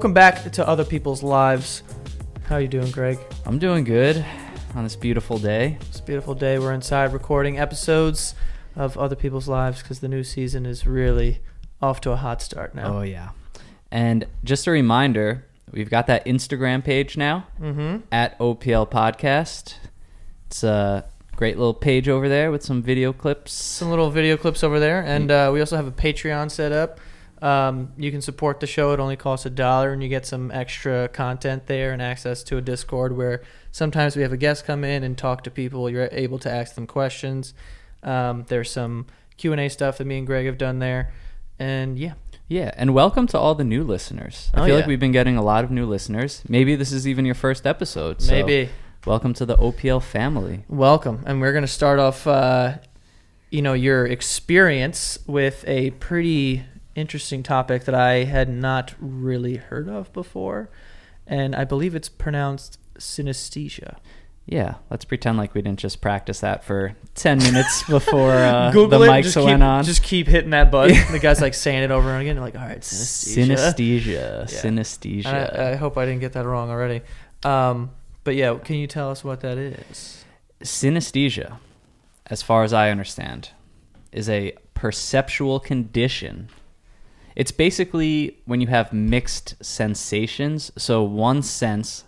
welcome back to Other People's Lives. How are you doing, Greg? I'm doing good on this beautiful day. It's a beautiful day. We're inside recording episodes of Other People's Lives because the new season is really off to a hot start now. Oh yeah. And just a reminder, we've got that Instagram page now Mm-hmm. at OPL Podcast. It's a great little page over there with some video clips. Some little video clips over there, and uh, we also have a Patreon set up. Um, you can support the show. It only costs a dollar, and you get some extra content there and access to a Discord where sometimes we have a guest come in and talk to people. You're able to ask them questions. Um, there's some Q and A stuff that me and Greg have done there, and yeah, Yeah, and welcome to all the new listeners. I Oh, feel yeah. like we've been getting a lot of new listeners. Maybe this is even your first episode. So maybe welcome to the OPL family. welcome. And we're gonna start off, uh, you know, your experience with a pretty interesting topic that I had not really heard of before, and I believe it's pronounced synesthesia. Yeah, let's pretend like we didn't just practice that for 10 minutes before uh, the it. mics went keep, on. just keep hitting that button. the guy's like saying it over and again. Like, all right, synesthesia. Synesthesia. Synesthesia. I, I hope I didn't get that wrong already. Um, but yeah, can you tell us what that is? Synesthesia, as far as I understand, is a perceptual condition. It's basically when you have mixed sensations. So one sense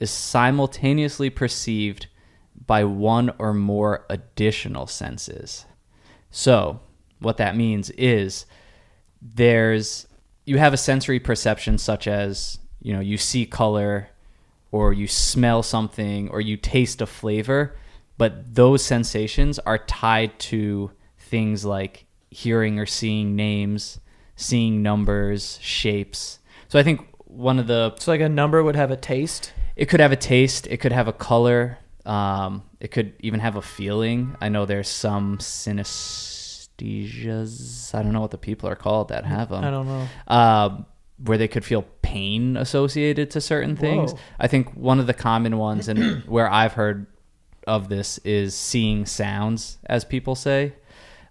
is simultaneously perceived by one or more additional senses. So, what that means is there's you have a sensory perception such as, you know, you see color or you smell something or you taste a flavor, but those sensations are tied to things like hearing or seeing names, seeing numbers, shapes. So I think one of the So like a number would have a taste. it could have a taste, it could have a color, um, it could even have a feeling. I know there's some synesthesias. I don't know what the people are called that have them I don't know. um, where they could feel pain associated to certain things. Whoa. I think one of the common ones and where I've heard of this is seeing sounds, as people say.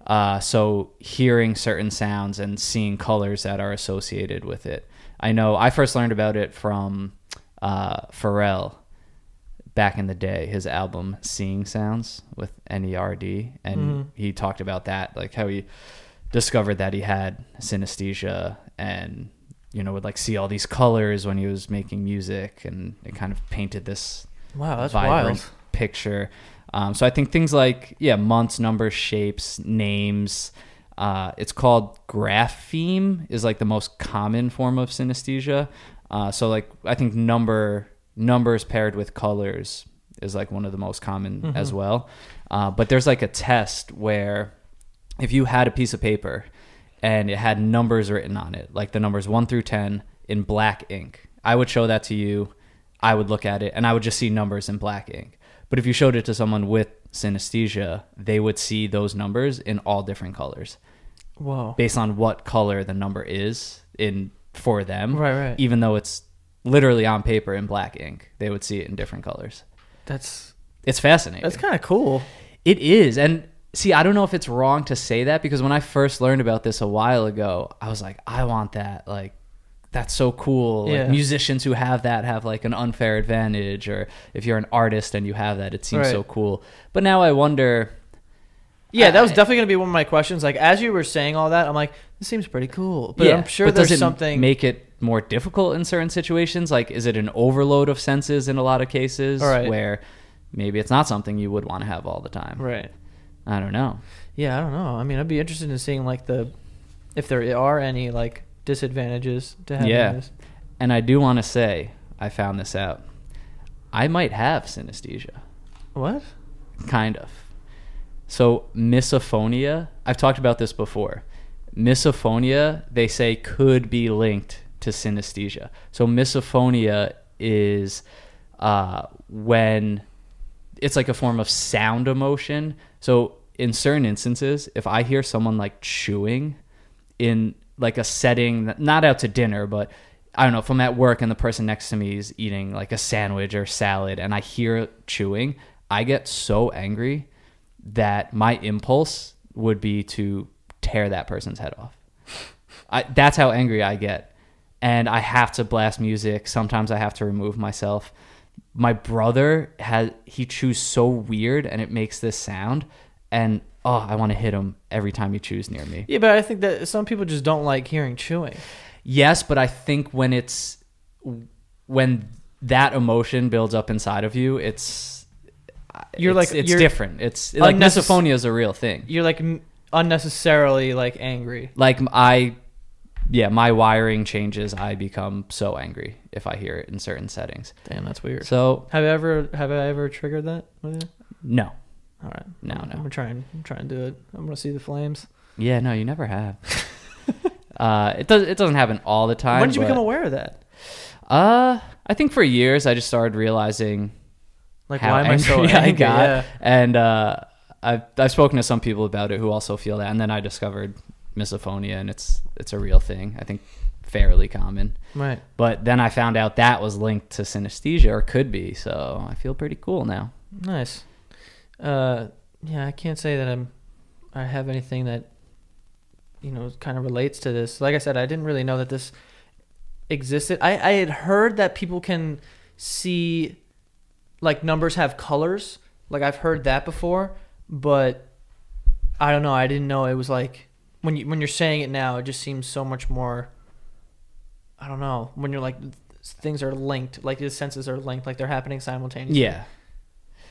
Uh, so hearing certain sounds and seeing colors that are associated with it. I know I first learned about it from uh, Pharrell back in the day, his album Seeing Sounds with NERD. And Mhm. he talked about that, like how he discovered that he had synesthesia and, you know, would like see all these colors when he was making music and it kind of painted this Wow, that's vibrant wild. picture. Um, so I think things like yeah, months, numbers, shapes, names. Uh, it's called grapheme is like the most common form of synesthesia. Uh, so like I think number numbers paired with colors is like one of the most common as well. Uh, but there's like a test where if you had a piece of paper and it had numbers written on it, like the numbers one through 10 in black ink, I would show that to you. I would look at it and I would just see numbers in black ink. But if you showed it to someone with synesthesia, they would see those numbers in all different colors Whoa. based on what color the number is in for them. Right, right. Even though it's literally on paper in black ink, they would see it in different colors. That's It's fascinating. that's kind of cool. It is. And see, I don't know if it's wrong to say that because when I first learned about this a while ago, I was like, I want that. Like, that's so cool. Yeah. Like, musicians who have that have like an unfair advantage, or if you're an artist and you have that, it seems Right. so cool. But now I wonder. Yeah, that was definitely gonna be one of my questions. Like as you were saying all that, I'm like, this seems pretty cool. But I'm sure but there's does it something. make it more difficult in certain situations. Like, is it an overload of senses in a lot of cases right. where maybe it's not something you would want to have all the time? right. I don't know. Yeah, I don't know. I mean, I'd be interested in seeing like the if there are any like disadvantages to having Yeah. this. And I do want to say, I found this out. I might have synesthesia, What? kind of. So, misophonia, I've talked about this before. Misophonia, they say, could be linked to synesthesia. So, misophonia is uh, when it's like a form of sound emotion. So, in certain instances, if I hear someone like chewing in like a setting, not out to dinner, but I don't know, if I'm at work and the person next to me is eating like a sandwich or salad and I hear chewing, I get so angry that my impulse would be to tear that person's head off. I, that's how angry I get. and I have to blast music. Sometimes I have to remove myself. My brother has he chews so weird and it makes this sound and oh, I want to hit him every time he chews near me. Yeah, but I think that some people just don't like hearing chewing. Yes, but I think when it's when that emotion builds up inside of you, it's You're it's- like- it's you're different. It's like unnecess- misophonia is a real thing. You're like unnecessarily like angry. Like I, yeah, my wiring changes. I become so angry if I hear it in certain settings. Damn, that's weird. So Have I ever have I ever triggered that with you? no, All right. No, I'm, no. I'm gonna try and I'm trying to do it. I'm gonna see the flames. yeah, no, you never have. uh, it does. It doesn't happen all the time. when did you but- become aware of that? Uh, I think for years I just started realizing Like, how why am I so angry? I got, Yeah. and uh, I've I've spoken to some people about it who also feel that, and then I discovered misophonia, and it's it's a real thing. I think fairly common. Right. But then I found out that was linked to synesthesia, or could be. So I feel pretty cool now. Nice. Uh, yeah, I can't say that I'm. I have anything that, you know, kind of relates to this. Like I said, I didn't really know that this existed. I I had heard that people can see, like numbers have colors. Like I've heard that before, but I don't know. I didn't know it was like when you when you're saying it now, it just seems so much more. I don't know when you're like things are linked, like the senses are linked, like they're happening simultaneously. Yeah,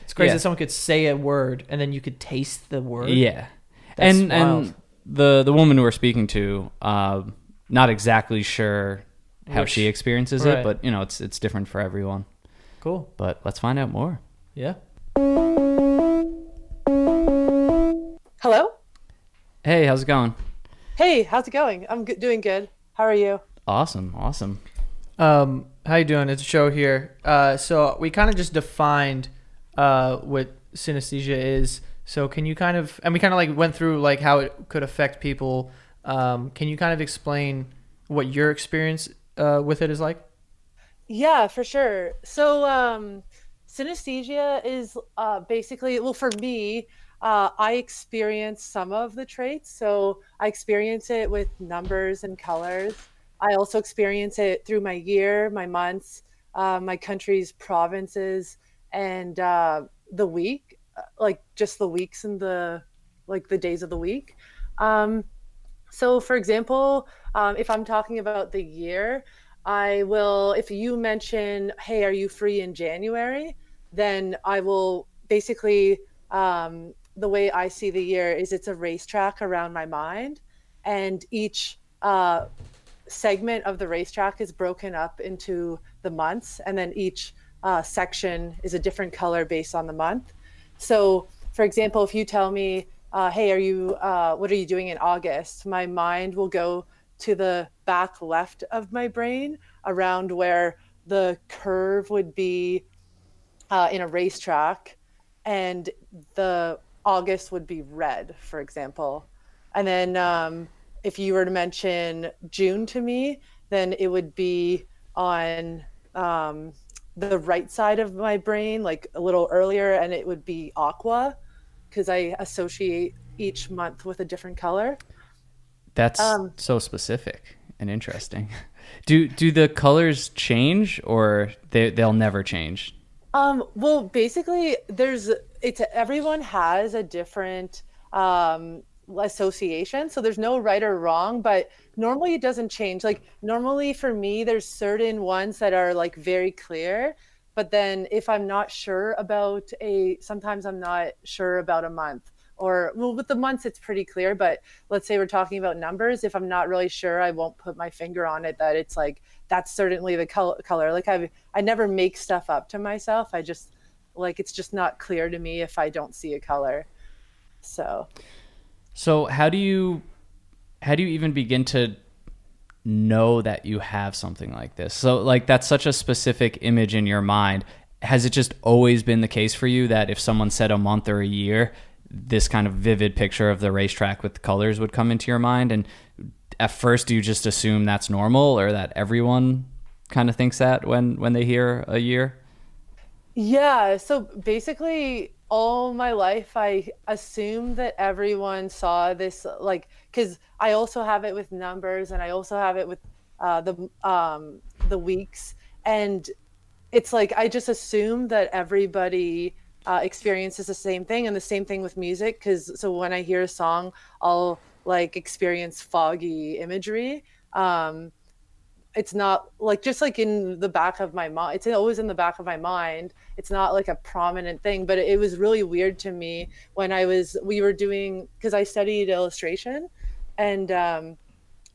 It's crazy Yeah. that someone could say a word and then you could taste the word. yeah. That's and wild. and the the woman we're speaking to, uh, not exactly sure how Which- she experiences right. it, but you know, it's it's different for everyone. Cool. But let's find out more. Yeah. Hello? Hey, how's it going? Hey, how's it going? I'm g- doing good. How are you? Awesome, awesome. Um, how you doing? It's a show here. Uh, so we kind of just defined uh, what synesthesia is. So can you kind of, and we kind of like went through like how it could affect people. Um, can you kind of explain what your experience uh, with it is like? Yeah, for sure. So, um, synesthesia is uh, basically, well, for me, uh, I experience some of the traits. So, I experience it with numbers and colors. I also experience it through my year, my months, uh, my country's provinces, and uh, the week, uh, like just the weeks and the like the days of the week. Um, so, for example, um, if I'm talking about the year, I will, if you mention, hey, are you free in January? Then I will basically, um, the way I see the year is it's a racetrack around my mind. And each uh, segment of the racetrack is broken up into the months. And then each uh, section is a different color based on the month. So, for example, if you tell me, uh, hey, are you, uh, what are you doing in August? My mind will go to the back left of my brain around where the curve would be uh, in a racetrack and the August would be red, for example. And then um, if you were to mention June to me, then it would be on um, the right side of my brain, like a little earlier, and it would be aqua because I associate each month with a different color. That's Um, so specific and interesting. Do do the colors change or they they'll never change? Um, well, basically, there's it's everyone has a different um, association, so there's no right or wrong. But normally, it doesn't change. Like normally, for me, there's certain ones that are like very clear. But then, if I'm not sure about a, sometimes I'm not sure about a month. Or well, with the months, it's pretty clear. But let's say we're talking about numbers. If I'm not really sure, I won't put my finger on it. That it's like that's certainly the col- color. Like I, I never make stuff up to myself. I just like it's just not clear to me if I don't see a color. So So how do you how do you even begin to know that you have something like this? So like that's such a specific image in your mind. Has it just always been the case for you that if someone said a month or a year, this kind of vivid picture of the racetrack with the colors would come into your mind and at first do you just assume that's normal or that everyone kind of thinks that when when they hear a year? Yeah, so basically all my life I assumed that everyone saw this like cuz I also have it with numbers and I also have it with uh, the um, the weeks, and it's like I just assume that everybody uh, experiences the same thing, and the same thing with music. Because so when I hear a song, I'll like experience foggy imagery. Um, it's not like just like in the back of my mind it's always in the back of my mind. It's not like a prominent thing but it was really weird to me when i was we were doing because i studied illustration and um,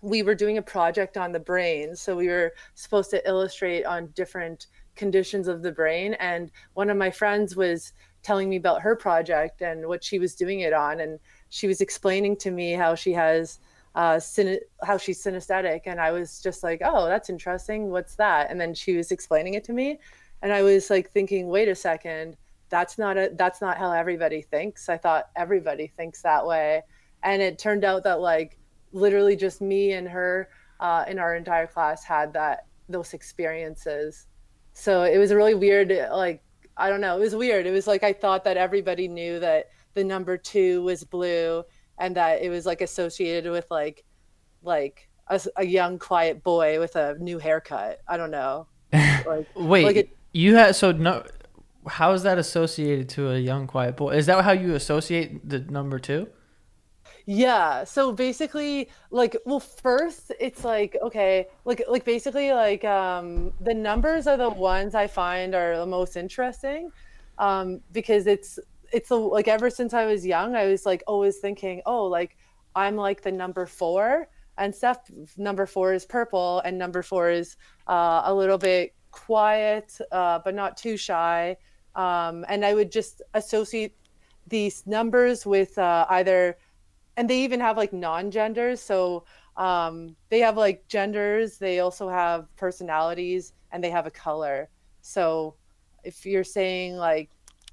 we were doing a project on the brain. So we were supposed to illustrate on different conditions of the brain. And one of my friends was telling me about her project and what she was doing it on. And she was explaining to me how she has uh, how she's synesthetic. And I was just like, oh, that's interesting. What's that? And then she was explaining it to me. And I was like thinking, wait a second, that's not a, that's not how everybody thinks. I thought everybody thinks that way. And it turned out that like literally just me and her uh, in our entire class had that, those experiences. So it was really weird. Like, I don't know. It was weird. It was like, I thought that everybody knew that the number two was blue and that it was like associated with like like a, a young quiet boy with a new haircut. I don't know. Like, Wait, like it, you had so no. How is that associated to a young quiet boy? Is that how you associate the number two? Yeah. So basically, like, well, first it's like okay, like, like basically, like, um, the numbers are the ones I find are the most interesting, um, because it's it's a, like ever since I was young, I was like always thinking, oh, like I'm like the number four, and stuff. number four is purple, and number four is uh, a little bit quiet, uh, but not too shy. Um, and I would just associate these numbers with uh, either, and they even have like non-genders. So um, they have like genders. They also have personalities, and they have a color. So if you're saying like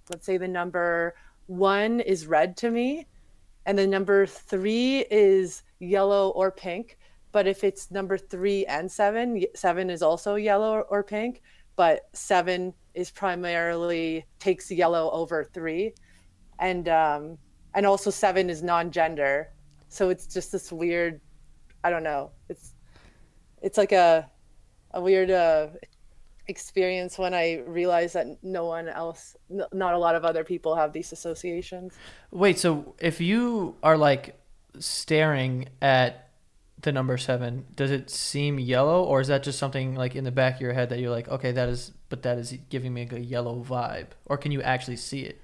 let's say the number one is red to me, and the number three is yellow or pink. But if it's number three and seven, seven is also yellow or pink, but seven is primarily takes yellow over three, and um, and also seven is non-gender, so it's just this weird. I don't know. It's it's like a a weird uh, experience when I realized that no one else, not a lot of other people have these associations. Wait, so if you are like staring at the number seven, does it seem yellow, or is that just something like in the back of your head that you're like, okay, that is, but that is giving me a yellow vibe, or can you actually see it?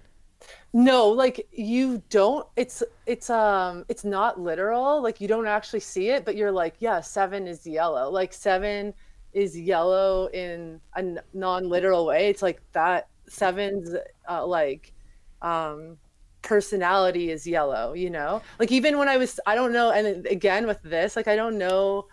No, like you don't. It's it's um it's not literal. Like you don't actually see it, but you're like, yeah, seven is yellow. Like seven is yellow in a non-literal way it's like that seven's uh, like um personality is yellow you know? Like even when i was i don't know and again with this like i don't know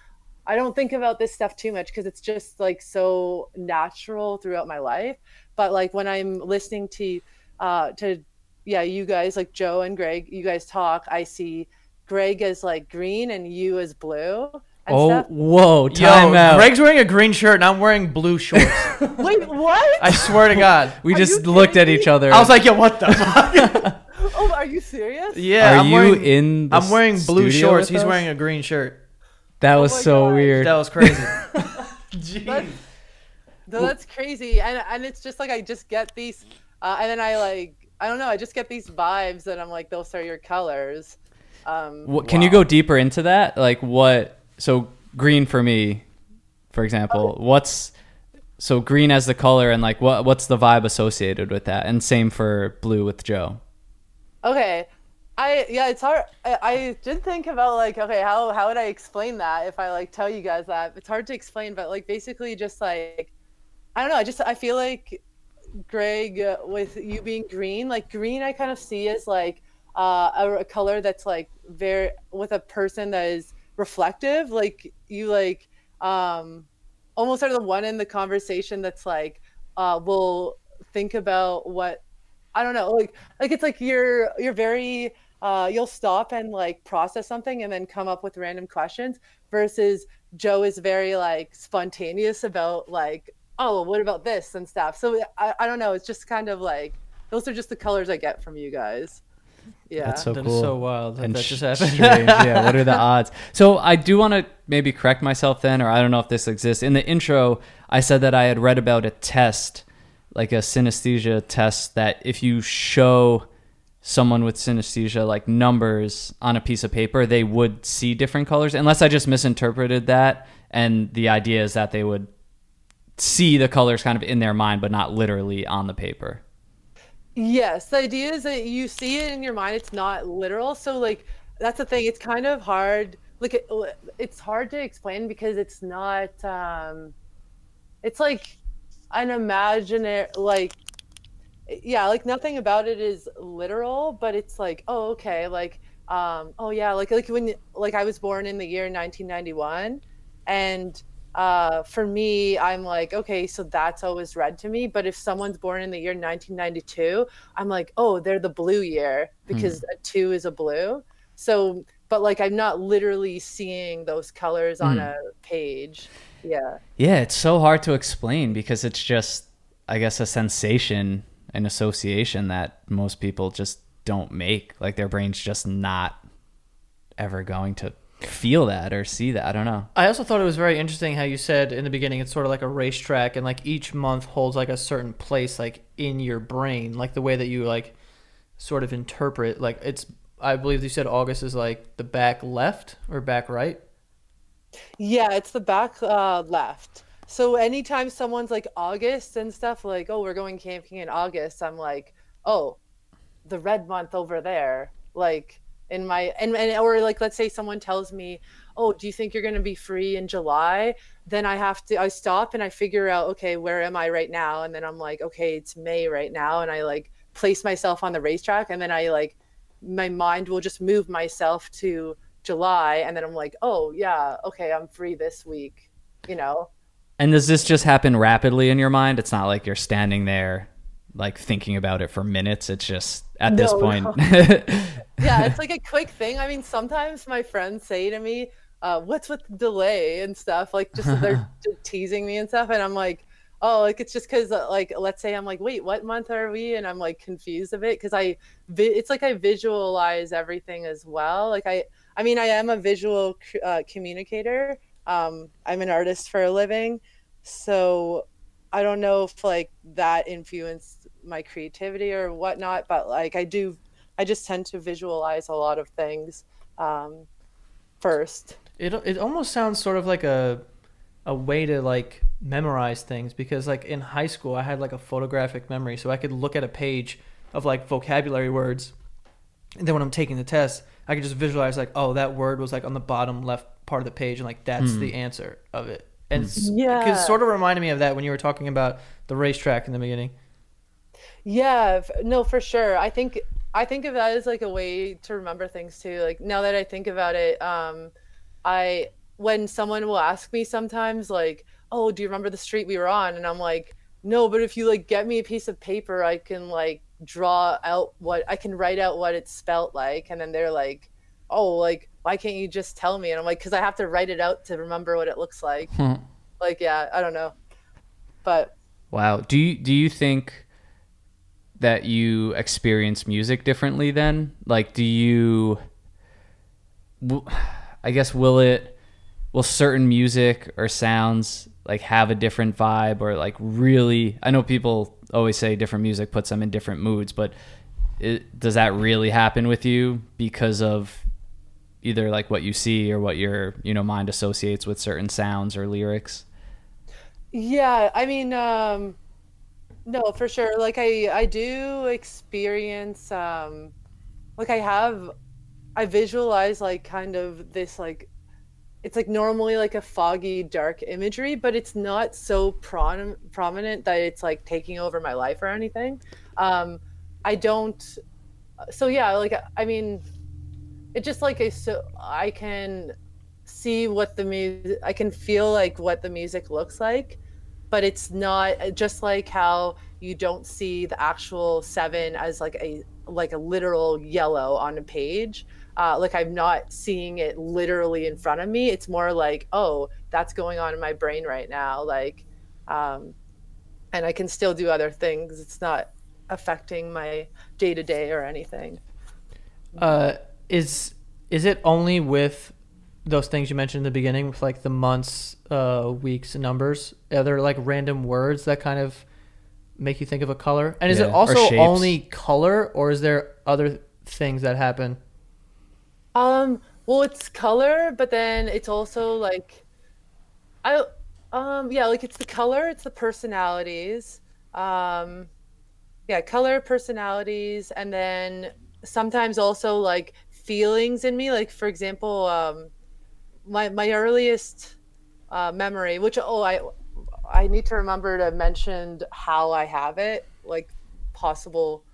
i don't think about this stuff too much because it's just like so natural throughout my life. But like when i'm listening to uh to yeah you guys like joe and greg you guys talk i see greg as like green and you as blue oh, stuff. whoa! Time Yo, out. Greg's wearing a green shirt and I'm wearing blue shorts. Wait, what? I swear to God. We Are just looked at each other. I was like, yo, what the fuck? oh, are you serious? Yeah. Are I'm you wearing, in? I'm wearing blue shorts. He's us? wearing a green shirt. That was oh so God. weird. That was crazy. That's, no, that's crazy, and and it's just like I just get these, uh, and then I like I don't know, I just get these vibes, and I'm like, those are your colors. Um, what, can wow. you go deeper into that? Like what so green for me, for example, okay. what's so green as the color and like what what's the vibe associated with that? And same for blue with Joe. Okay. I yeah, it's hard. I, I, did think about like, okay, how how would I explain that if I like tell you guys that? It's hard to explain, but like basically just like I don't know. I just I feel like Greg uh, with you being green, like green, I kind of see as like uh, a, a color that's like very with a person that is reflective like you like um almost are the one in the conversation that's like uh will think about what i don't know like like it's like you're you're very uh you'll stop and like process something and then come up with random questions versus joe is very like spontaneous about like oh what about this and stuff? So i, I don't know it's just kind of like those are just the colors i get from you guys Yeah. That's so That is cool. so wild that, and that just happened. strange. yeah, what are the odds? So I do want to maybe correct myself then, or I don't know if this exists. In the intro, I said that I had read about a test, like a synesthesia test, that if you show someone with synesthesia like numbers on a piece of paper, they would see different colors. Unless I just misinterpreted that, and the idea is that they would see the colors kind of in their mind, but not literally on the paper. Yes, the idea is that you see it in your mind. It's not literal. So like that's the thing. It's kind of hard. Like it, it's hard to explain because it's not. um It's like an imaginary like. Yeah, like nothing about it is literal, but it's like, oh, okay, like, um, oh yeah, like like when like I was born in the year 1991, and uh, for me, I'm like, okay, so that's always red to me. But if someone's born in the year 1992, I'm like, oh, they're the blue year because a two is a blue. So, but like, I'm not literally seeing those colors on a page. Yeah. Yeah, it's so hard to explain because it's just, I guess, a sensation an association that most people just don't make. Like their brain's just not ever going to feel that or see that. I don't know. I also thought it was very interesting how you said in the beginning it's sort of like a racetrack and like each month holds like a certain place like in your brain, like the way that you like sort of interpret like it's I believe you said August is like the back left or back right. Yeah, it's the back uh, left. So anytime someone's like August and stuff, like, oh, we're going camping in August, I'm like, oh, the red month over there. Like in my and, and or like let's say someone tells me, oh, do you think you're gonna be free in July? Then I have to I stop and I figure out, okay, where am I right now? And then I'm like, okay, it's May right now, and I like place myself on the racetrack and then I like my mind will just move myself to July and then I'm like, oh yeah, okay, I'm free this week, you know. And does this just happen rapidly in your mind? It's not like you're standing there like thinking about it for minutes. It's just at this No, point. Yeah, it's like a quick thing. I mean, sometimes my friends say to me, uh, what's with the delay and stuff? Like just they're teasing me and stuff and I'm like, oh, like it's just cuz like let's say I'm like, wait, what month are we? And I'm like confused of it cuz I vi- it's like I visualize everything as well. Like I I mean, I am a visual uh, communicator. Um, I'm an artist for a living. So I don't know if like that influenced my creativity or whatnot, but like I do, I just tend to visualize a lot of things um, first. It it almost sounds sort of like a a way to like memorize things because like in high school I had like a photographic memory so I could look at a page of like vocabulary words and then when I'm taking the test I could just visualize like oh that word was like on the bottom left part of the page and like that's the answer of it and Yeah. it sort of reminded me of that when you were talking about the racetrack in the beginning Yeah, no, for sure. I think I think of that as like a way to remember things too. Like now that I think about it, um, I when someone will ask me sometimes like, "Oh, do you remember the street we were on?" and I'm like, "No, but if you like get me a piece of paper, I can like draw out what I can write out what it's spelt like." And then they're like, "Oh, like why can't you just tell me?" And I'm like, "Cuz I have to write it out to remember what it looks like." like, yeah, I don't know. But Wow. Do you do you think that you experience music differently then? Like do you I guess will it will certain music or sounds like have a different vibe or like really I know people always say different music puts them in different moods, but it, does that really happen with you because of either like what you see or what your, you know, mind associates with certain sounds or lyrics? Yeah, I mean, um, no, for sure. Like I, I do experience, um, like I have, I visualize like kind of this like, it's like normally like a foggy, dark imagery, but it's not so prom prominent that it's like taking over my life or anything. Um, I don't. So yeah, like I mean, it just like is so I can see what the music I can feel like what the music looks like, but it's not just like how you don't see the actual seven as like a like a literal yellow on a page. Uh, like I'm not seeing it literally in front of me. It's more like, oh, that's going on in my brain right now. Like, um, and I can still do other things. It's not affecting my day to day or anything. Uh, is is it only with those things you mentioned in the beginning, with like the months, uh, weeks, and numbers? Are there like random words that kind of make you think of a color? And is Yeah, it also only color, or is there other things that happen? Um, well, it's color, but then it's also like I um yeah, like it's the color, it's the personalities. Um yeah, color, personalities, and then sometimes also like feelings in me. Like for example, um my my earliest uh memory, which oh I I need to remember to mention how I have it, like possible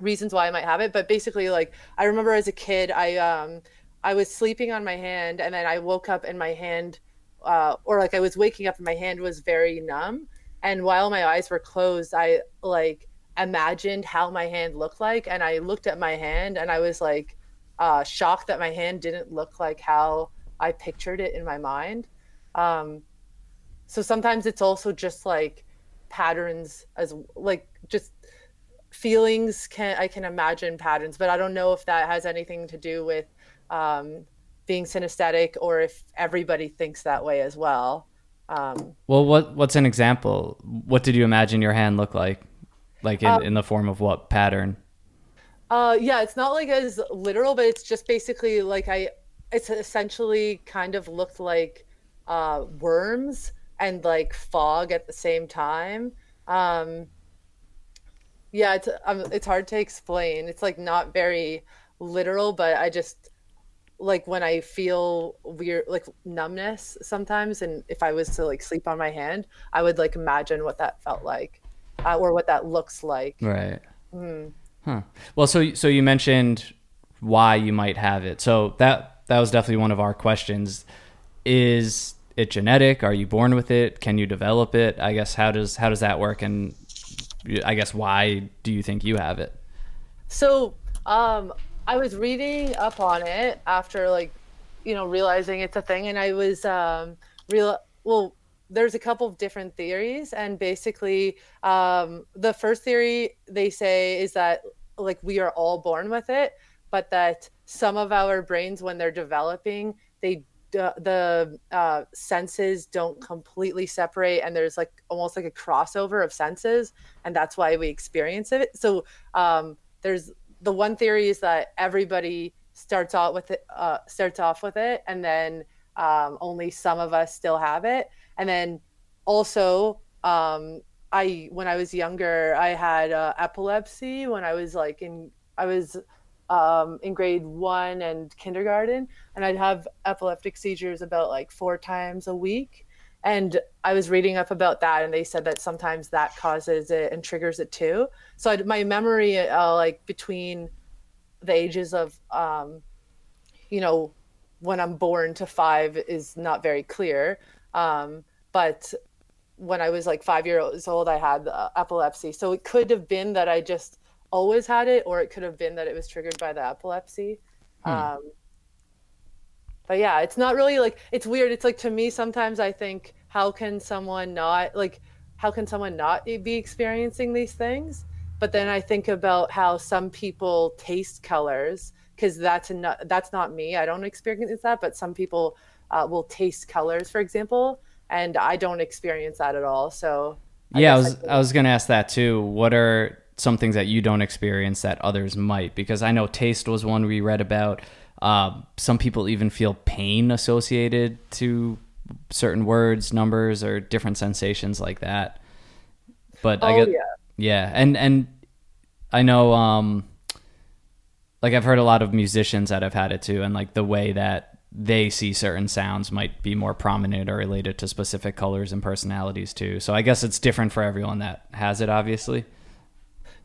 reasons why I might have it, but basically like I remember as a kid I um I was sleeping on my hand and then I woke up and my hand uh or like I was waking up and my hand was very numb. And while my eyes were closed I like imagined how my hand looked like and I looked at my hand and I was like uh shocked that my hand didn't look like how I pictured it in my mind. Um so sometimes it's also just like patterns as like just feelings can i can imagine patterns but i don't know if that has anything to do with um, being synesthetic or if everybody thinks that way as well um, Well, what what's an example? What did you imagine your hand look like? Like in, Um, in the form of what pattern? uh, yeah it's not like as literal but it's just basically like i it's essentially kind of looked like uh, worms and like fog at the same time um, yeah it's um, it's hard to explain it's like not very literal but i just like when i feel weird like numbness sometimes and if i was to like sleep on my hand i would like imagine what that felt like uh, or what that looks like Right. Hmm. Huh. Well, so so you mentioned why you might have it. So that that was definitely one of our questions. Is it genetic? Are you born with it? Can you develop it? I guess how does how does that work? And I guess why do you think you have it? So, um, I was reading up on it after like, you know, realizing it's a thing, and I was um, real. Well, there's a couple of different theories, and basically, um, the first theory they say is that like we are all born with it, but that some of our brains, when they're developing, they the, uh, senses don't completely separate and there's like almost like a crossover of senses and that's why we experience it. So um, there's the one theory is that everybody starts out with it uh, starts off with it and then um, only some of us still have it. And then also um, i when i was younger i had uh, epilepsy when i was like in i was um, in grade one and kindergarten, and I'd have epileptic seizures about like four times a week. And I was reading up about that, and they said that sometimes that causes it and triggers it too. So I'd, my memory, uh, like between the ages of, um, you know, when I'm born to five, is not very clear. Um, but when I was like five years old, I had uh, epilepsy. So it could have been that I just always had it, or it could have been that it was triggered by the epilepsy. Um, but yeah, it's not really like it's weird. It's like to me sometimes I think, how can someone not like, how can someone not be experiencing these things? But then I think about how some people taste colors because that's not that's not me. I don't experience that, but some people uh, will taste colors, for example, and I don't experience that at all. So yeah, I was I was gonna ask that too. What are some things that you don't experience that others might? Because I know taste was one we read about. Uh, some people even feel pain associated to certain words, numbers, or different sensations like that. But I Oh, get yeah. yeah, and and I know um like I've heard a lot of musicians that have had it too, and like the way that they see certain sounds might be more prominent or related to specific colors and personalities too. So I guess it's different for everyone that has it, obviously.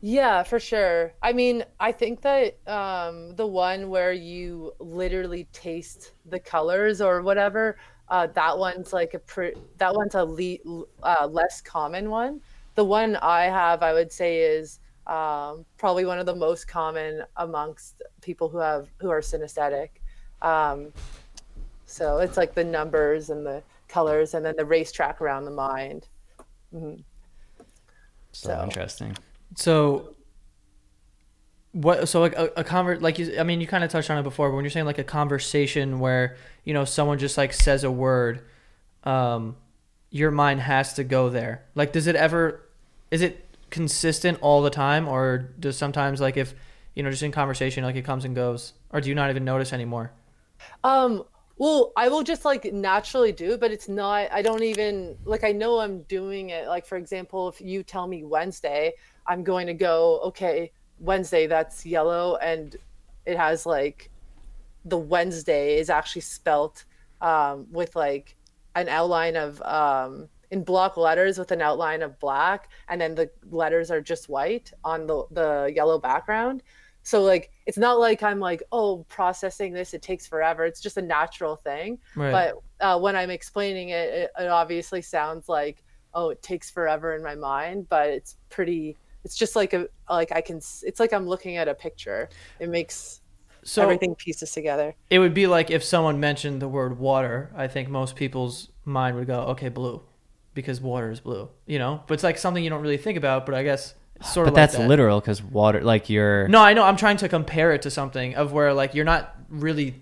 Yeah, for sure. I mean, I think that um, the one where you literally taste the colors or whatever, uh, that one's like a pre- that one's a le- uh, less common one. The one I have, I would say, is um, probably one of the most common amongst people who have who are synesthetic. Um, so it's like the numbers and the colors, and then the racetrack around the mind. So, So- interesting. So, what so like a, a convert like you i mean you kind of touched on it before but when you're saying like a conversation where you know someone just like says a word um your mind has to go there like does it ever is it consistent all the time or does sometimes like if you know just in conversation like it comes and goes or do you not even notice anymore Um, well, I will just like naturally do but it's not, I don't even like, I know I'm doing it. Like, for example, if you tell me Wednesday, I'm going to go, okay, Wednesday, that's yellow. And it has like the Wednesday is actually spelt um, with like an outline of, um, in block letters with an outline of black. And then the letters are just white on the, the yellow background. So like it's not like I'm like oh processing this it takes forever. It's just a natural thing. right But uh, when I'm explaining it, it, it obviously sounds like oh it takes forever in my mind, but it's pretty. It's just like a like I can. It's like I'm looking at a picture. It makes so everything pieces together. it would be like if someone mentioned the word water i think most people's mind would go okay blue because water is blue you know but it's like something you don't really think about but i guess sort But of But that's that. literal because water, like you're. No, I know. I'm trying to compare it to something of where like you're not really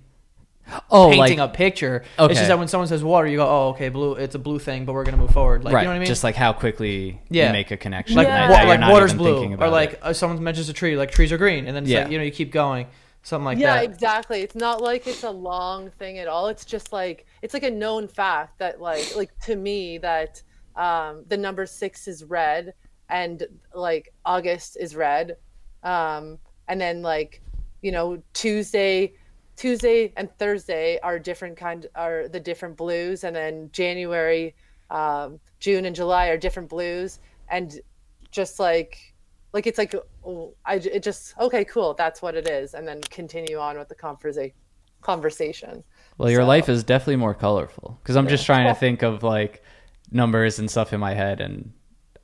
oh, painting like a picture. It's just that when someone says water, you go, "Oh, okay, blue. It's a blue thing, but we're gonna move forward." Like, right, you know what I mean? just like how quickly Yeah. you make a connection. like, Yeah. that- wa- like water's blue, or like uh, someone mentions a tree, like trees are green, and then it's Yeah. like you know you keep going, something like yeah, that. Yeah, exactly. It's not like it's a long thing at all. It's just like it's like a known fact that like like to me that um the number 6 is red and like August is red. Um and then like you know Tuesday Tuesday and Thursday are different kind are the different blues and then January um June and July are different blues and just like like it's like oh, I j- it just okay cool that's what it is and then continue on with the conversa- conversation Well, your So- life is definitely more colorful because I'm just trying to think of like numbers and stuff in my head, and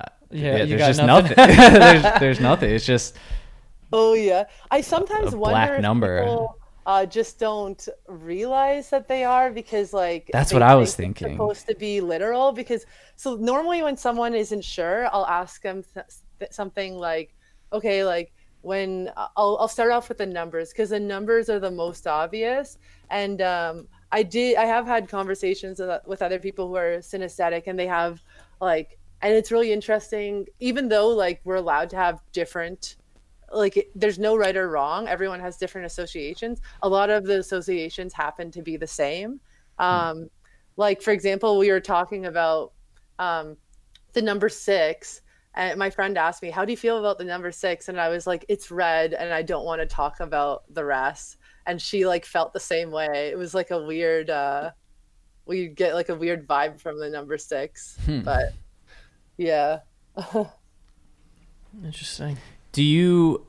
uh, Yeah, yeah, you there's got just nothing. nothing. there's, there's nothing. It's just oh yeah I sometimes a wonder black if number. people uh, just don't realize that they are because like That's what I was thinking. supposed to be literal because so normally when someone isn't sure I'll ask them th- th- something like okay like when I'll, I'll start off with the numbers because the numbers are the most obvious and um, i did i have had conversations with, with other people who are synesthetic and they have like and it's really interesting even though like we're allowed to have different like it- there's no right or wrong. Everyone has different associations. A lot of the associations happen to be the same. Um, like for example we were talking about um, the number six and my friend asked me how do you feel about the number six? And i was like it's red and i don't want to talk about the rest. And she like felt the same way. It was like a weird uh we get like a weird vibe from the number six Hmm. but yeah. Interesting. Do you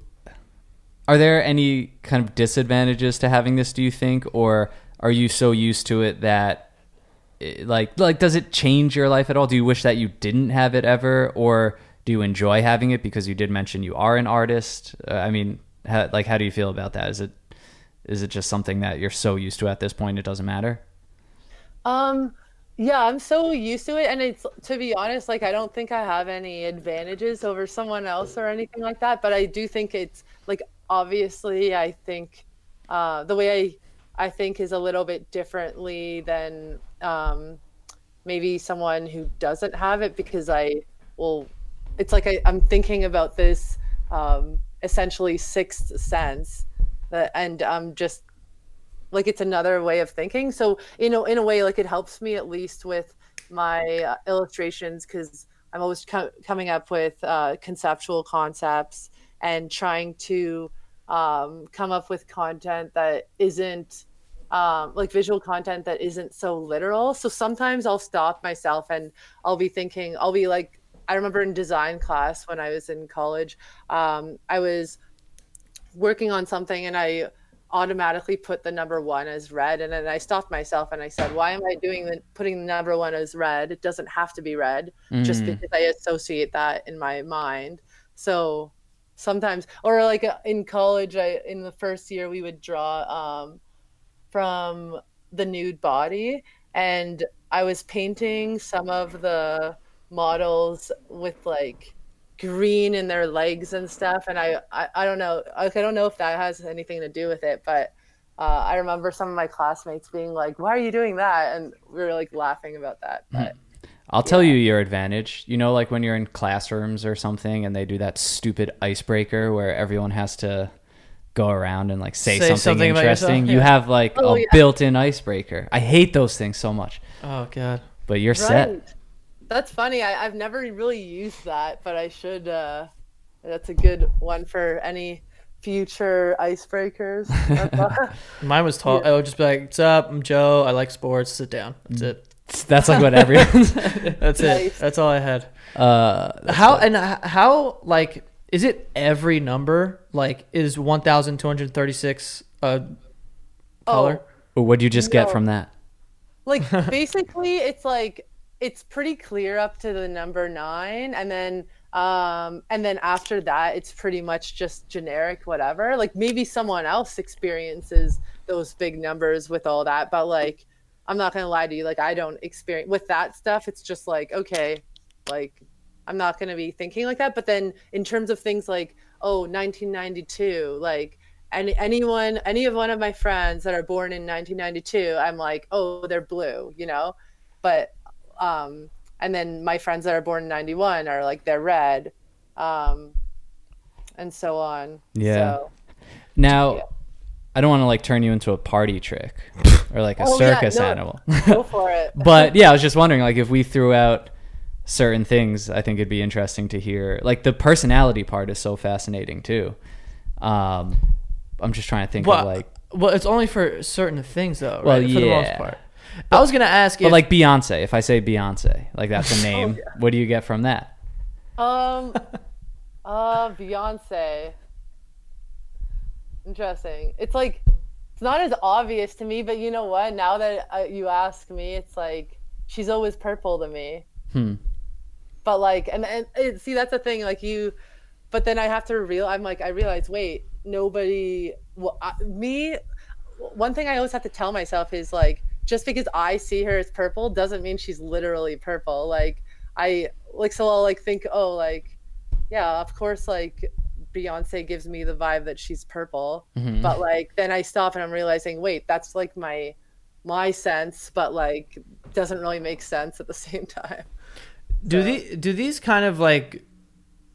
are there any kind of disadvantages to having this do you think or are you so used to it that eh, like like does it change your life at all? Do you wish that you didn't have it ever or do you enjoy having it because you did mention you are an artist? Uh, I mean, how, like how do you feel about that? Is it is it just something that you're so used to at this point it doesn't matter? Um, yeah, I'm so used to it, and it's to be honest, like I don't think I have any advantages over someone else or anything like that. But I do think it's like obviously, I think uh, the way I I think is a little bit differently than um, maybe someone who doesn't have it because I well, it's like I, I'm thinking about this um, essentially sixth sense, that, and I'm just like it's another way of thinking. So you know in a way like it helps me at least with my uh, illustrations because i'm always co- coming up with uh, conceptual concepts and trying to um, come up with content that isn't um, like visual content that isn't so literal. So sometimes i'll stop myself and i'll be thinking i'll be like i remember in design class when i was in college um, i was working on something and i automatically put the number one as red. And then i stopped myself and i said why am i doing the putting the number one as red? It doesn't have to be red just Mm. because i associate that in my mind. So sometimes or like uh, in college i in the first year we would draw um, from the nude body. And i was painting some of the models with like green in their legs and stuff. And I, I, I don't know, like, I don't know if that has anything to do with it, but uh, I remember some of my classmates being like, "Why are you doing that?" And we were like laughing about that. But I'll tell you your advantage. You know, like when you're in classrooms or something and they do that stupid icebreaker where everyone has to go around and like say, Say something, something about yourself, interesting. You have like Oh, a yeah. built-in icebreaker. I hate those things so much. Oh god. But you're set. Right. That's funny. I, I've never really used that, but I should. Uh, that's a good one for any future icebreakers. Mine was tall. I would just be like, "What's up? I'm Joe. I like sports. Sit down. That's it. That's like what everyone's. That's it. Nice. That's all I had." uh, how funny. and how like is it every number? Like is one thousand two hundred thirty six a color? Oh, What'd you just get from that? like basically, it's like it's pretty clear up to the number nine, and then um, and then after that, it's pretty much just generic, whatever. Like maybe someone else experiences those big numbers with all that, but like I'm not gonna lie to you, like I don't experience with that stuff. It's just like okay, like I'm not gonna be thinking like that. But then in terms of things like oh 1992, like any anyone any of one of my friends that are born in 1992, I'm like oh they're blue, you know, but um and then my friends that are born in 91 are like they're red um and so on Yeah. so, Now, Yeah. I don't want to like turn you into a party trick or like a Oh, yeah, circus no. animal. go for it but yeah, I was just wondering, like, if we threw out certain things, I think it'd be interesting to hear. Like, the personality part is so fascinating too. Um, I'm just trying to think Well, of like, well, it's only for certain things though, Well, right? For the most yeah. Part. I was gonna ask but if like Beyonce. If I say Beyonce, like that's Oh, a name. What do you get from that? um uh beyonce interesting it's like it's not as obvious to me but you know what now that uh, you ask me it's like she's always purple to me Hmm. but like and, and it, see that's the thing like you but then i have to real i'm like i realize wait nobody well, I, me one thing i always have to tell myself is like just because i see her as purple doesn't mean she's literally purple. Like i like so i'll like think oh like yeah of course like beyonce gives me the vibe that she's purple Mhm. but like then i stop and i'm realizing wait that's like my my sense but like doesn't really make sense at the same time. Do so- the do these kind of like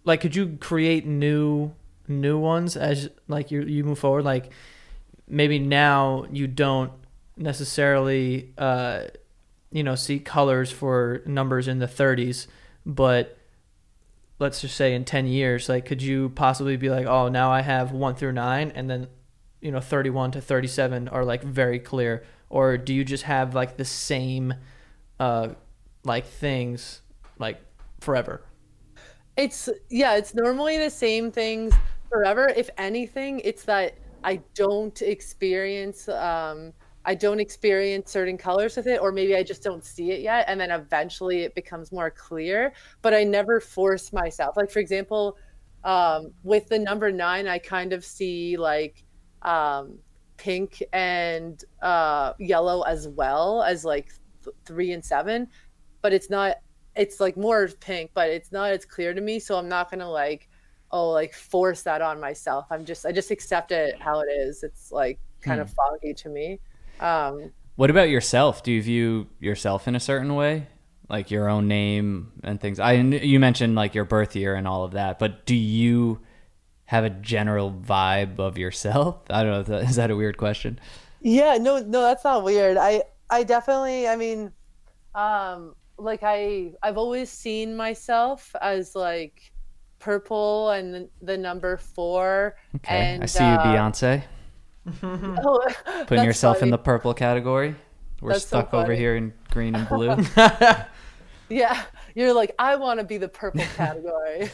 like could you create new new ones as like you you move forward? Like maybe now you don't necessarily uh you know see colors for numbers in the 30s but let's just say in 10 years like could you possibly be like oh now i have 1 through 9 and then you know 31 to 37 are like very clear or do you just have like the same uh like things like forever It's yeah, it's normally the same things forever. If anything, it's that I don't experience um I don't experience certain colors with it or maybe I just don't see it yet and then eventually it becomes more clear, but I never force myself. Like for example, um with the number 9, I kind of see like um pink and uh yellow as well as like th- 3 and 7, but it's not it's like more pink, but it's not as clear to me. So I'm not gonna like, oh, like force that on myself. I'm just I just accept it how it is. It's like kind of foggy to me. Um, What about yourself? Do you view yourself in a certain way, like your own name and things? I you mentioned like your birth year and all of that, but do you have a general vibe of yourself? I don't know. Is that, is that a weird question? yeah, no, no, that's not weird. I I definitely, I mean, um, like I I've always seen myself as like purple and the, the number four. Okay, And, I see you, uh, Beyonce, Oh, putting that's yourself in the purple category. We're That's so stuck over here in green and blue. Yeah, you're like, I want to be the purple category.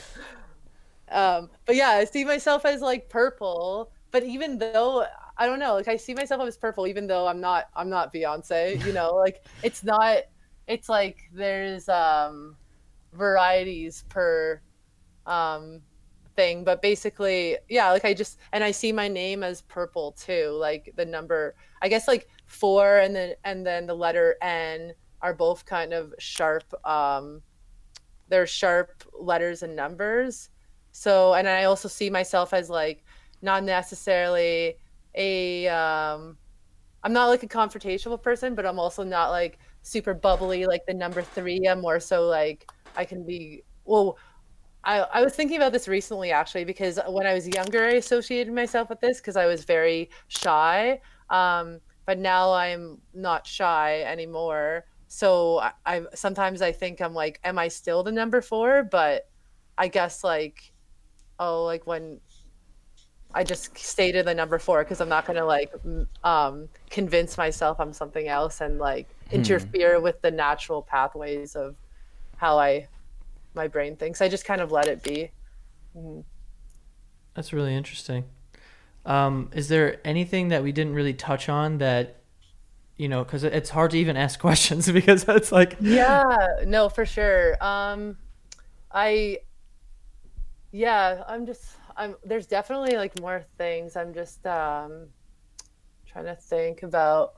um, but yeah, I see myself as like purple. But even though I don't know, like I see myself as purple, even though I'm not, I'm not Beyonce. You know, like it's not. It's like there's um, varieties per um, thing, but basically, yeah, like I just and I see my name as purple too, like the number. I guess like four and then and then the letter N are both kind of sharp um they're sharp letters and numbers. So, and I also see myself as like not necessarily a um I'm not like a confrontational person, but I'm also not like super bubbly like the number 3. I'm more so like I can be well I, I was thinking about this recently actually because when I was younger I associated myself with this because I was very shy. Um, but now I'm not shy anymore. So I, I sometimes I think I'm like, am I still the number four? But I guess like, oh, like when I just stated the number four because I'm not gonna like um, convince myself I'm something else and like hmm. interfere with the natural pathways of how I my brain thinks. I just kind of let it be. Mm. That's really interesting. Um, is there anything that we didn't really touch on that, you know, because it's hard to even ask questions because it's like. Yeah, no, for sure. Um, I, yeah, I'm just, I'm, there's definitely like more things. I'm just um, trying to think about,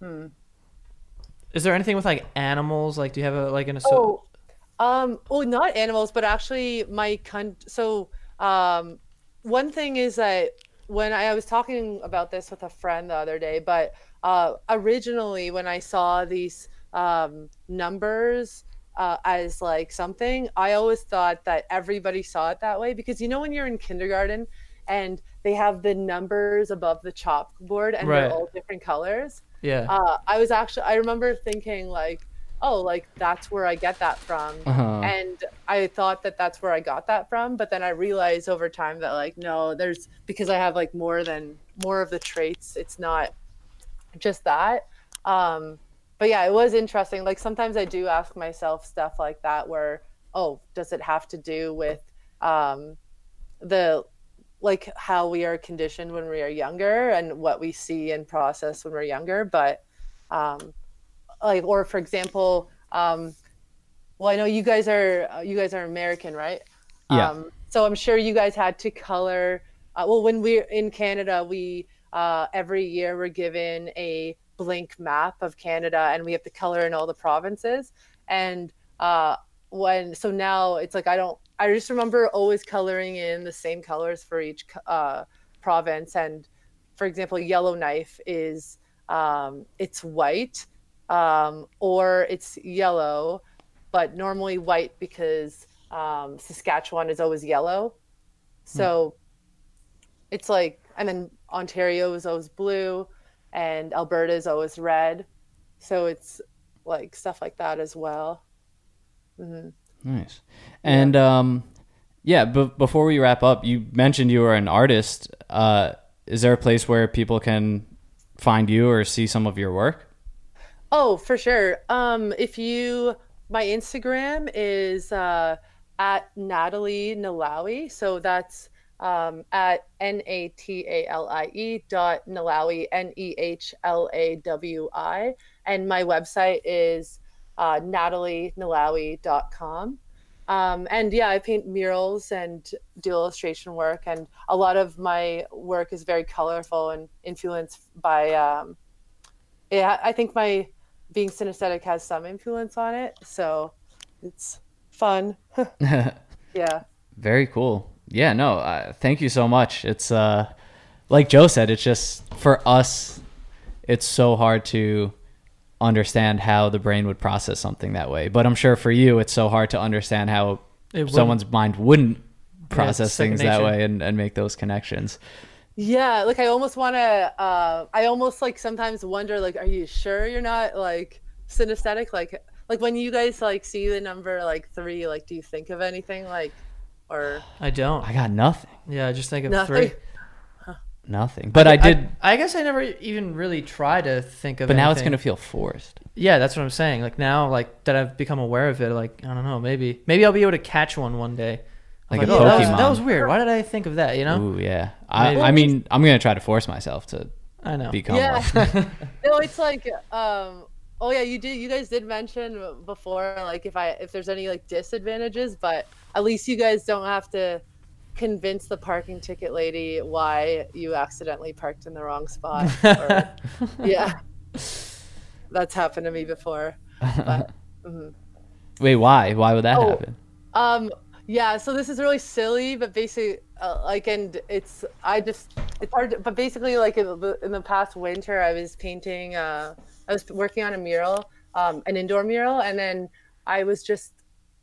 hmm. Is there anything with like animals? Like, do you have a, like an, oh, um, oh, not animals, but actually my con, so, um, one thing is that when I, I, was talking about this with a friend the other day, but uh, originally when I saw these um, numbers uh, as like something, I always thought that everybody saw it that way because you know when you're in kindergarten and they have the numbers above the chalkboard and right. they're all different colors. Yeah. Uh, I was actually I remember thinking like oh, like that's where I get that from. Uh-huh. And I thought that that's where I got that from, but then I realized over time that like no, there's because I have like more than more of the traits. It's not just that. Um, but yeah, it was interesting. Like sometimes I do ask myself stuff like that, where oh, does it have to do with um, the like how we are conditioned when we are younger and what we see and process when we're younger, but um, like or for example um well i know you guys are you guys are american right? Yeah. Um, so i'm sure you guys had to color uh, well when we're in canada we uh, every year we're given a blank map of canada and we have to color in all the provinces. And uh when so now it's like i don't i just remember always coloring in the same colors for each uh province. And for example yellowknife is um it's white um, or it's yellow, but normally white because um, Saskatchewan is always yellow. So hmm. it's like, and then Ontario is always blue, and Alberta is always red. So it's like stuff like that as well. Mm-hmm. Nice. And yeah. um, yeah, but before we wrap up, you mentioned you are an artist. Uh, is there a place where people can find you or see some of your work? Oh, for sure. Um, if you, my Instagram is uh, at Natalie Nehlawi. So that's um, at N A T A L I E dot Nehlawi, N E H L A W I. And my website is uh, natalienehlawi.com. Um, and yeah, I paint murals and do illustration work. And a lot of my work is very colorful and influenced by, um, yeah, I think my being synesthetic has some influence on it. So it's fun. yeah. Very cool. Yeah, no, uh, thank you so much. It's uh like Joe said, it's just for us it's so hard to understand how the brain would process something that way. But I'm sure for you it's so hard to understand how someone's mind wouldn't process yeah, things that way and, and make those connections. Yeah, like I almost want to. Uh, I almost like sometimes wonder, like, are you sure you're not like synesthetic? Like, like when you guys like see the number like three, like, do you think of anything like, or I don't. I got nothing. Yeah, I just think of nothing. three. Nothing. But I, I did. I, I, guess I never even really try to think of. But anything. now it's gonna feel forced. Yeah, that's what I'm saying. Like now, like that I've become aware of it. Like I don't know, maybe maybe I'll be able to catch one one day. Like, like a oh, Pokemon. That was, that was, weird. Why did I think of that? You know? Ooh, yeah. I, I mean, I'm gonna try to force myself to. I know. Become yeah. no, it's like, um, oh yeah, you did. You guys did mention before, like if I if there's any like disadvantages, but at least you guys don't have to convince the parking ticket lady why you accidentally parked in the wrong spot. Or, yeah, that's happened to me before. But, mm-hmm. Wait, why? Why would that Oh. happen? Um, yeah, so this is really silly, but basically, uh, like, and it's I just it's hard, to, but basically, like in the in the past winter, I was painting. Uh, I was working on a mural, um, an indoor mural, and then I was just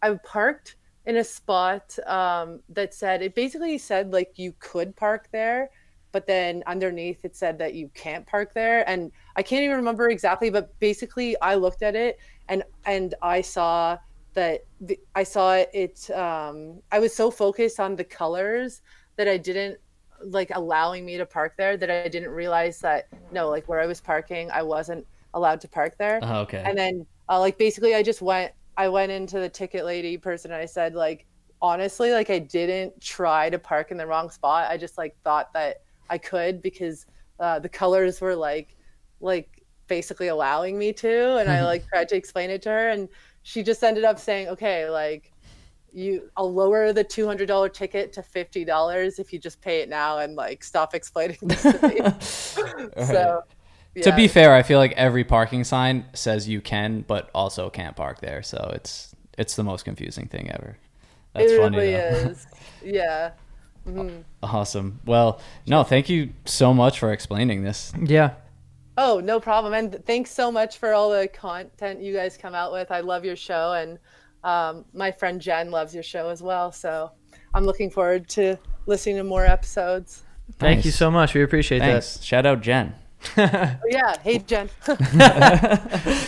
I parked in a spot um, that said it basically said like you could park there, but then underneath it said that you can't park there, and I can't even remember exactly, but basically, I looked at it and and I saw that the, I saw it. Um, I was so focused on the colors that I didn't like allowing me to park there that I didn't realize that no, like where I was parking, I wasn't allowed to park there. Oh, okay. And then, uh, like basically, I just went. I went into the ticket lady person and I said, like, honestly, like I didn't try to park in the wrong spot. I just like thought that I could because uh, the colors were like, like basically allowing me to, and I like tried to explain it to her, and she just ended up saying, okay, like you I'll lower the two hundred dollar ticket to fifty dollars if you just pay it now and like stop explaining this to me. So To be fair, I feel like every parking sign says you can, but also can't park there. So it's it's the most confusing thing ever. That's it funny. really though. is. Yeah. Mhm. Awesome. Well, no, thank you so much for explaining this. Yeah. Oh, no problem. And thanks so much for all the content you guys come out with. I love your show, and um, my friend Jen loves your show as well. So I'm looking forward to listening to more episodes. Thank Nice. you so much. We appreciate Thanks. Shout out Jen. Oh, yeah. Hey, Jen.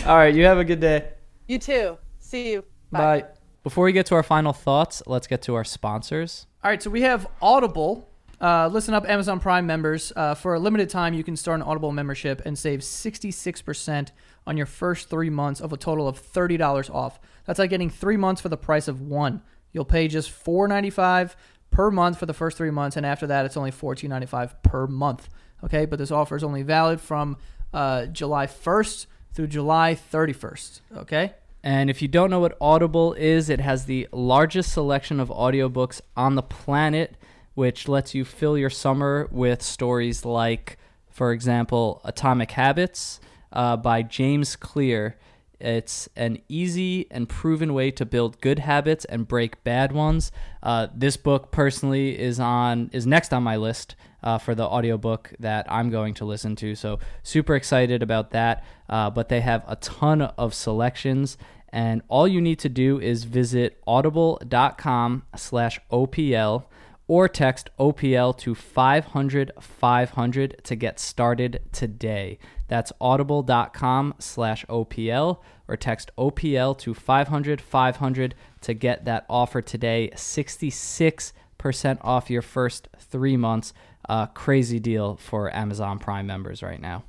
All right. You have a good day. you too. See you. Bye. Before we get to our final thoughts, let's get to our sponsors. All right, so we have Audible. Uh, listen up, Amazon Prime members. Uh, for a limited time, you can start an Audible membership and save 66% on your first three months of a total of $30 off. That's like getting three months for the price of one. You'll pay just $4.95 per month for the first three months, and after that, it's only $14.95 per month. Okay, but this offer is only valid from uh, July 1st through July 31st. Okay? And if you don't know what Audible is, it has the largest selection of audiobooks on the planet, which lets you fill your summer with stories like, for example, Atomic Habits uh, by James Clear. It's an easy and proven way to build good habits and break bad ones. Uh, this book personally is on is next on my list uh, for the audiobook that I'm going to listen to. So super excited about that. Uh, but they have a ton of selections, and all you need to do is visit audible.com slash OPL or text OPL to 500 500 to get started today. That's audible.com slash OPL or text OPL to 500 500 to get that offer today. 66% off your first three months. Uh, crazy deal for Amazon Prime members right now.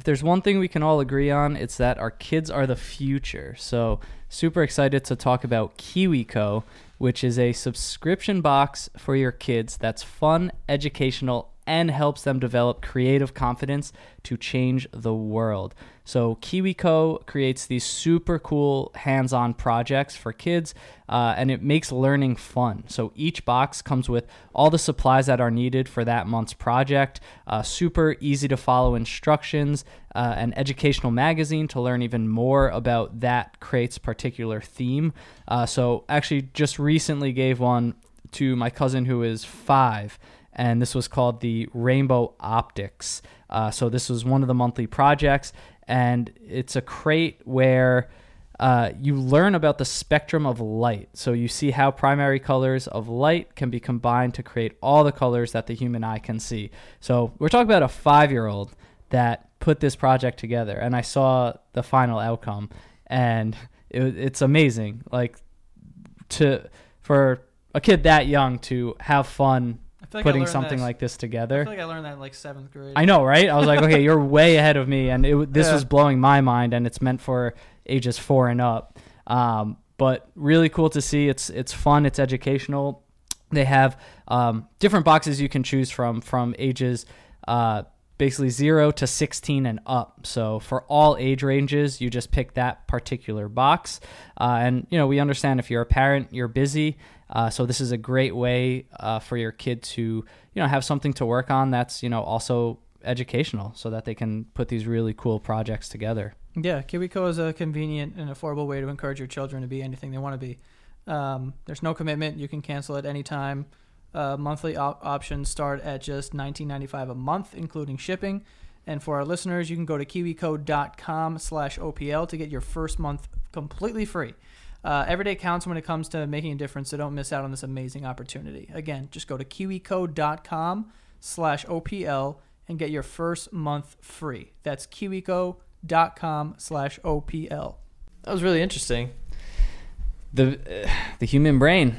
If there's one thing we can all agree on, it's that our kids are the future. So, super excited to talk about KiwiCo, which is a subscription box for your kids that's fun, educational, and helps them develop creative confidence to change the world. So, KiwiCo creates these super cool hands on projects for kids, uh, and it makes learning fun. So, each box comes with all the supplies that are needed for that month's project, uh, super easy to follow instructions, uh, an educational magazine to learn even more about that crate's particular theme. Uh, so, actually, just recently gave one to my cousin who is five and this was called the Rainbow Optics. Uh, so this was one of the monthly projects, and it's a crate where uh, you learn about the spectrum of light. So you see how primary colors of light can be combined to create all the colors that the human eye can see. So we're talking about a five-year-old that put this project together, and I saw the final outcome, and it, it's amazing. Like to for a kid that young to have fun Feel putting something like this together. I feel like I learned that in like seventh grade. I know, right? I was like, okay, you're way ahead of me, and it, this Yeah. was blowing my mind, and it's meant for ages four and up. Um, but really cool to see. It's it's fun. It's educational. They have um, different boxes you can choose from from ages uh, basically zero to 16 and up. So for all age ranges, you just pick that particular box. Uh, and you know, we understand if you're a parent, you're busy. Uh, so this is a great way uh, for your kid to you know have something to work on that's you know also educational, so that they can put these really cool projects together. Yeah, KiwiCo is a convenient and affordable way to encourage your children to be anything they want to be. Um, there's no commitment; you can cancel at any time. Uh, monthly op- options start at just $19.95 a month, including shipping. And for our listeners, you can go to kiwico.com/opl to get your first month completely free. Uh, every day counts when it comes to making a difference, so don't miss out on this amazing opportunity. Again, just go to kiwico.com/opl and get your first month free. That's kiwico.com slash OPL. That was really interesting. The uh, the human brain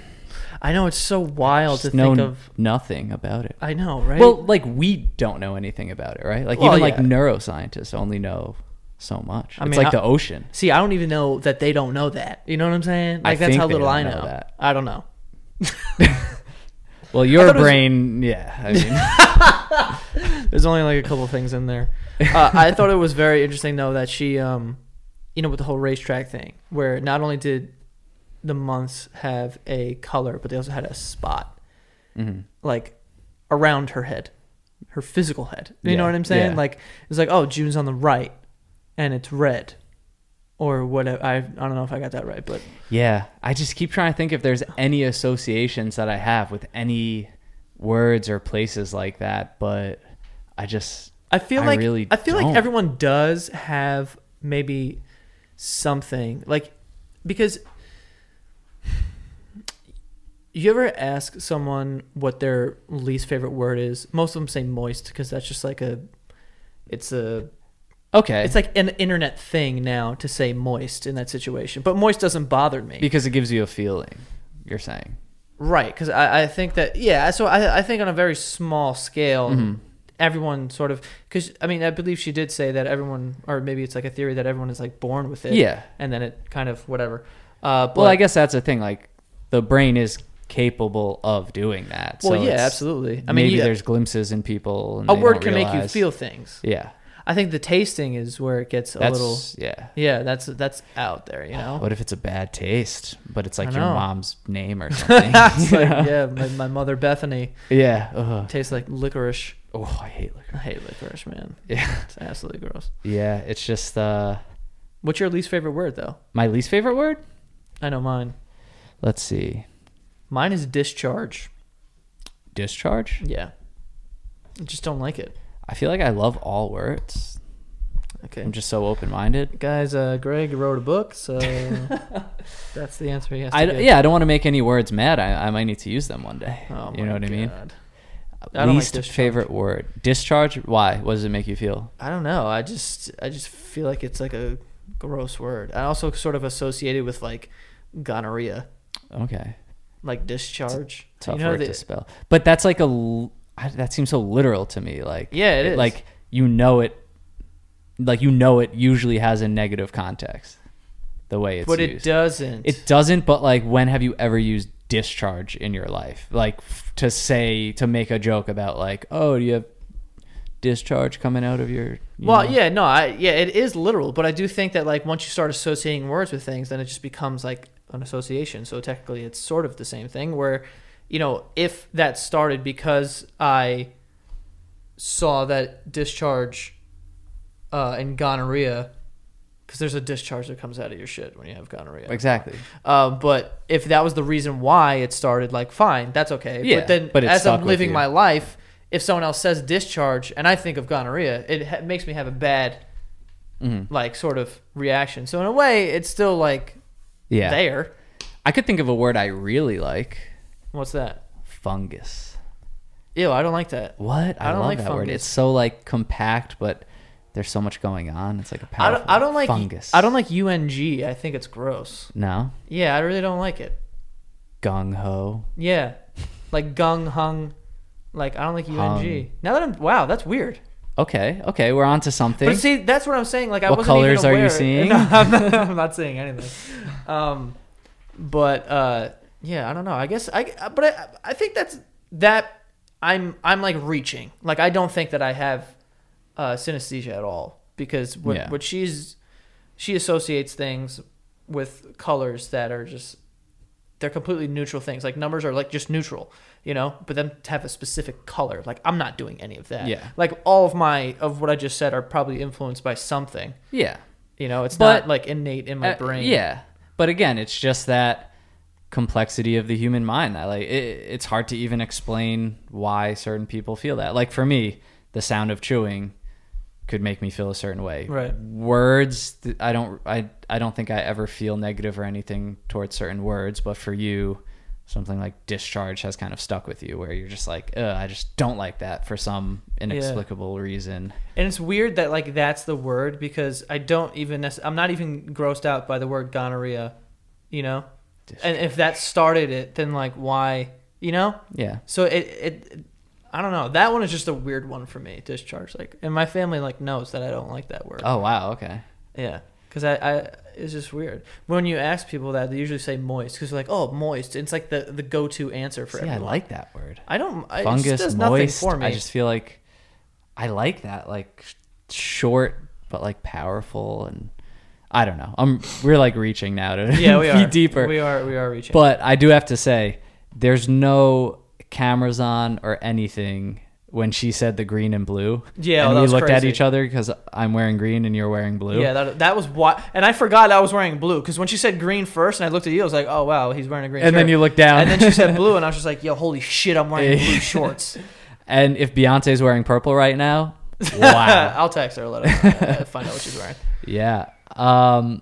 I know it's so wild just to know think of. nothing about it. I know, right? Well, like we don't know anything about it, right? Like Well, even like yeah. neuroscientists only know so much. I it's mean, like I- the ocean. see, I don't even know that they don't know that. You know what I'm saying? Like that's think how they little don't I know know. that. I don't know. Well, your thought it was- brain, yeah. I mean, There's only like a couple things in there. Uh, I thought it was very interesting though that she, um, you know, with the whole racetrack thing, where not only did the months have a color, but they also had a spot mhm. like around her head, her physical head. You Yeah, know what I'm saying? yeah. Like it's like, oh, June's on the right, and it's red, or whatever. I I don't know if I got that right, but yeah. I just keep trying to think if there's any associations that I have with any words or places like that, but I just I feel I like really I feel don't. like everyone does have maybe something like because you ever ask someone what their least favorite word is? Most of them say moist because that's just like a it's a okay. it's like an internet thing now to say moist in that situation. But moist doesn't bother me. because it gives you a feeling. You're saying. Right, because I, I think that yeah, so I I think on a very small scale, Mhm. everyone sort of because I mean I believe she did say that everyone or maybe it's like a theory that everyone is like born with it, Yeah. and then it kind of whatever. Uh, but, Well, I guess that's the thing. Like the brain is capable of doing that. well, so yeah, absolutely. I mean, maybe yeah, there's glimpses in people. And a word can make you feel things. Yeah, I think the tasting is where it gets a that's little. yeah. Yeah, that's that's out there, you know. What if it's a bad taste, but it's like your mom's name or something? It's like, yeah, my, my mother Bethany yeah. Ugh. tastes like licorice. Oh, I hate I hate licorice, man. Yeah, It's absolutely gross. yeah. It's just uh, What's your least favorite word, though? my least favorite word. I know mine. Let's see. Mine is discharge. Discharge. Yeah. I just don't like it. I feel like I love all words. Okay. I'm just so open minded. Guys, uh, Greg wrote a book, so that's the answer he has to I, yeah, I don't want to make any words mad. I, I might need to use them one day. Oh you know what I mean? God. I don't like Least discharge. favorite word. Discharge. Why? What does it make you feel? I don't know. I just I just feel like it's like a gross word. I also sort of associate it with like gonorrhea, Okay. Like discharge. Tough you know, word the- to spell. But that's like a. l- I- That seems so literal to me. Like Yeah, it is. Like you know it. Like you know it usually has a negative context. The way it's but it used. doesn't. It doesn't. But like, when have you ever used discharge in your life? Like f- to say to make a joke about like, oh, do you have discharge coming out of your? you well, know? yeah, no, I yeah, it is literal, but I do think that like once you start associating words with things, then it just becomes like an association. So technically, it's sort of the same thing. Where, you know, if that started because I saw that discharge uh, and gonorrhea, because there's a discharge that comes out of your shit when you have gonorrhea. Exactly. Um, but if that was the reason why it started, like, fine, that's okay. Yeah, but then but as I'm living my life, if someone else says discharge and I think of gonorrhea, it ha- makes me have a bad, hmm like, sort of reaction. So in a way, it's still like Yeah. there. I could think of a word I really like. What's that? Fungus. Ew, I don't like that. What? I, I don't like that word. fungus. It's so like compact, but there's so much going on. It's like a powerful don't, I don't like fungus. I don't like UNG. I think it's gross. No. Yeah, I really don't like it. Gung ho. Yeah, like gung hung. Like I don't like UNG. Hung. Now that I'm wow, that's weird. Okay. Okay. We're on to something. But see, that's what I'm saying. Like, I What wasn't colors even are you aware. seeing? No, I'm not, I'm not seeing anything. Um, but uh, yeah, I don't know. I guess I, but I, I think that's that. I'm, I'm like reaching. Like, I don't think that I have uh, synesthesia at all because what, Yeah. what she's, she associates things with colors that are just they're completely neutral things. Like numbers are like just neutral, you know. But then to have a specific color, like I'm not doing any of that. Yeah. Like all of my of what I just said are probably influenced by something. yeah. You know, it's But- not like innate in my Uh, brain. yeah, but again, it's just that complexity of the human mind that like it, it's hard to even explain why certain people feel that. Like for me, the sound of chewing could make me feel a certain way. Right. Words, I don't, I, I don't think I ever feel negative or anything towards certain words. But for you, something like discharge has kind of stuck with you, where you're just like, I just don't like that for some inexplicable reason. And it's weird that like that's the word because I don't even I'm not even grossed out by the word gonorrhea, you know. And if that started it, then like why, you know? Yeah. So it, it I don't know. That one is just a weird one for me. Discharge, like, and my family like knows that I don't like that word. Oh wow. Okay. Yeah, because I, I it's just weird when you ask people that they usually say moist because they're like, oh, moist. It's like the the go to answer for See, I like that word. I don't. I, fungus does nothing moist for me. i just feel like i like that like short but like powerful and i don't know i'm we're like reaching now to yeah, we be are deeper We are. We are reaching. but i do have to say there's no cameras on or anything when she said the green and blue Yeah, and that we looked at each other because i'm wearing green and you're wearing blue Yeah, that, that was why, and I forgot I was wearing blue because when she said green first, and I looked at you, I was like, "Oh wow, he's wearing a green." and then you look down and then she said blue, and I was just like, "Yo, holy shit, I'm wearing blue shorts." and if beyonce's wearing purple right now wow I'll text her, let her find out what she's wearing. Yeah. Um,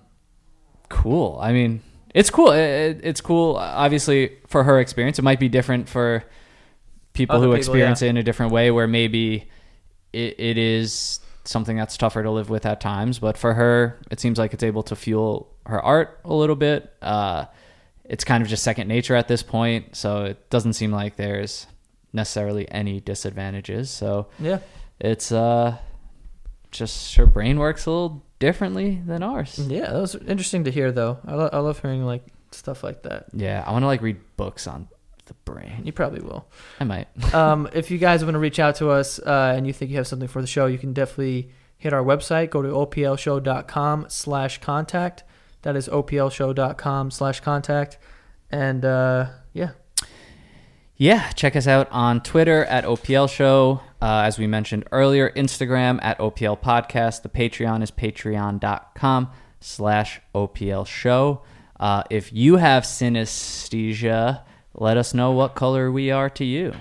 cool. I mean, it's cool. It, it- it's cool. Obviously, for her experience, it might be different for people Other who people, experience yeah. it in a different way, where maybe it, it is something that's tougher to live with at times. But for her, it seems like it's able to fuel her art a little bit. Uh, it's kind of just second nature at this point, so it doesn't seem like there's necessarily any disadvantages. So Yeah, it's uh just her brain works a little differently than ours. yeah, that was interesting to hear, though. I, lo- I love hearing like stuff like that. Yeah, I want to like read books on the brain. You probably will. I might. um, if you guys want to reach out to us uh, and you think you have something for the show, you can definitely hit our website. Go to oplshow.com slash contact. That is oplshow.com slash contact. And uh, yeah, Yeah, check us out on Twitter at OPL Show. Uh, as we mentioned earlier, Instagram at OPL Podcast. The Patreon is patreon.com slash OPL Show. Uh, if you have synesthesia, let us know what color we are to you.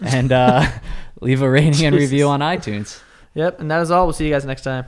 And uh, leave a rating and review on iTunes. yep. And that is all. We'll see you guys next time.